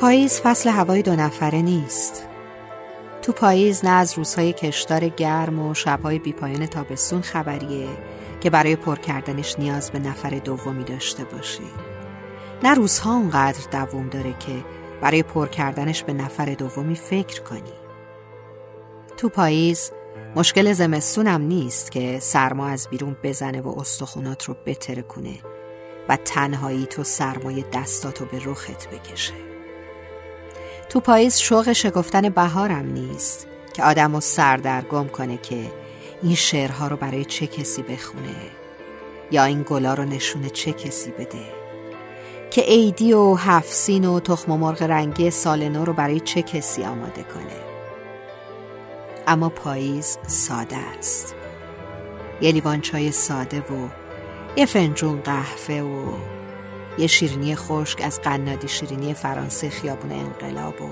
پاییز فصل هوای دو نفره نیست. تو پاییز نه از روزهای کشدار گرم و شبهای بیپایان تابستون خبریه که برای پر کردنش نیاز به نفر دومی داشته باشی. نه روزها اونقدر دووم داره که برای پر کردنش به نفر دومی فکر کنی. تو پاییز مشکل زمستونم نیست که سرما از بیرون بزنه و استخونات رو بتره کنه و تنهایی تو سرمای دستاتو به رخت بکشه. تو پاییز شوق شکفتن بهارم نیست که آدم رو سردرگم کنه که این شعرها رو برای چه کسی بخونه یا این گلا رو نشونه چه کسی بده که عیدی و هفسین و تخم مرغ رنگی سال نو رو برای چه کسی آماده کنه. اما پاییز ساده است. یه لیوان چای ساده و یه فنجون قهوه و یه شیرینی خشک از قنادی شیرینی فرانسه خیابون انقلاب و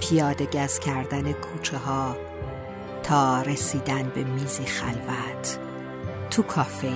پیاده گز کردن کوچه ها تا رسیدن به میزی خلوت تو کافه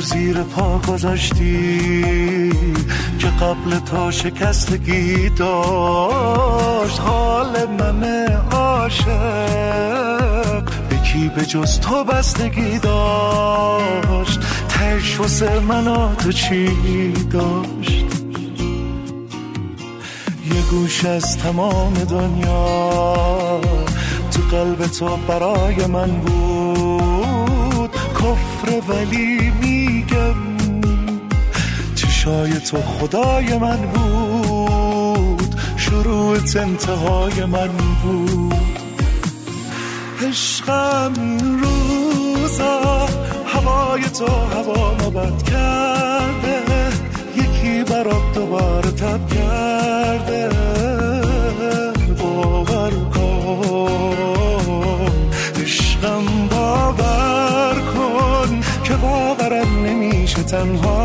زیر پا گذاشتی که قبل تا شکستگی داشت. حال من عاشق به کی به جز تو بستگی داشت. تش واسه من تو چی داشت؟ یه گوش از تمام دنیا تو قلب تو برای من بود. کفر ولی میگم چشای تو خدای من بود شروع انتهای من بود. عشقم روزا هوای تو هوا بد کرده یکی برات دوباره تب کرده. نمیشه تنهایی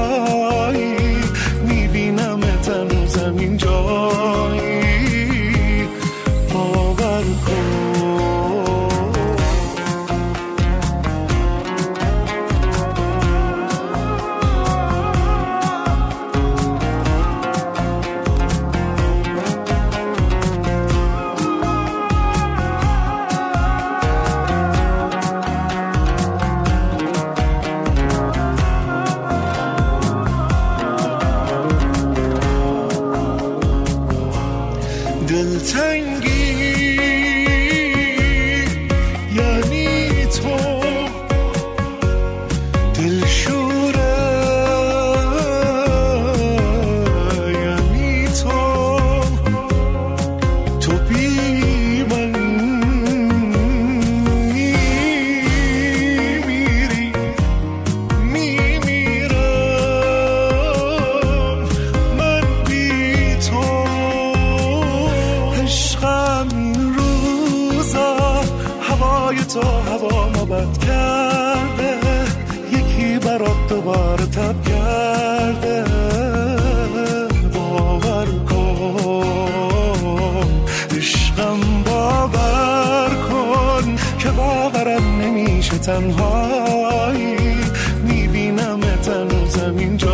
تو هوا بد کرده یکی برات دوباره تب کرده. باور کن عشقم باور کن که باورم نمیشه تنهایی. می‌بینم تن زمین جا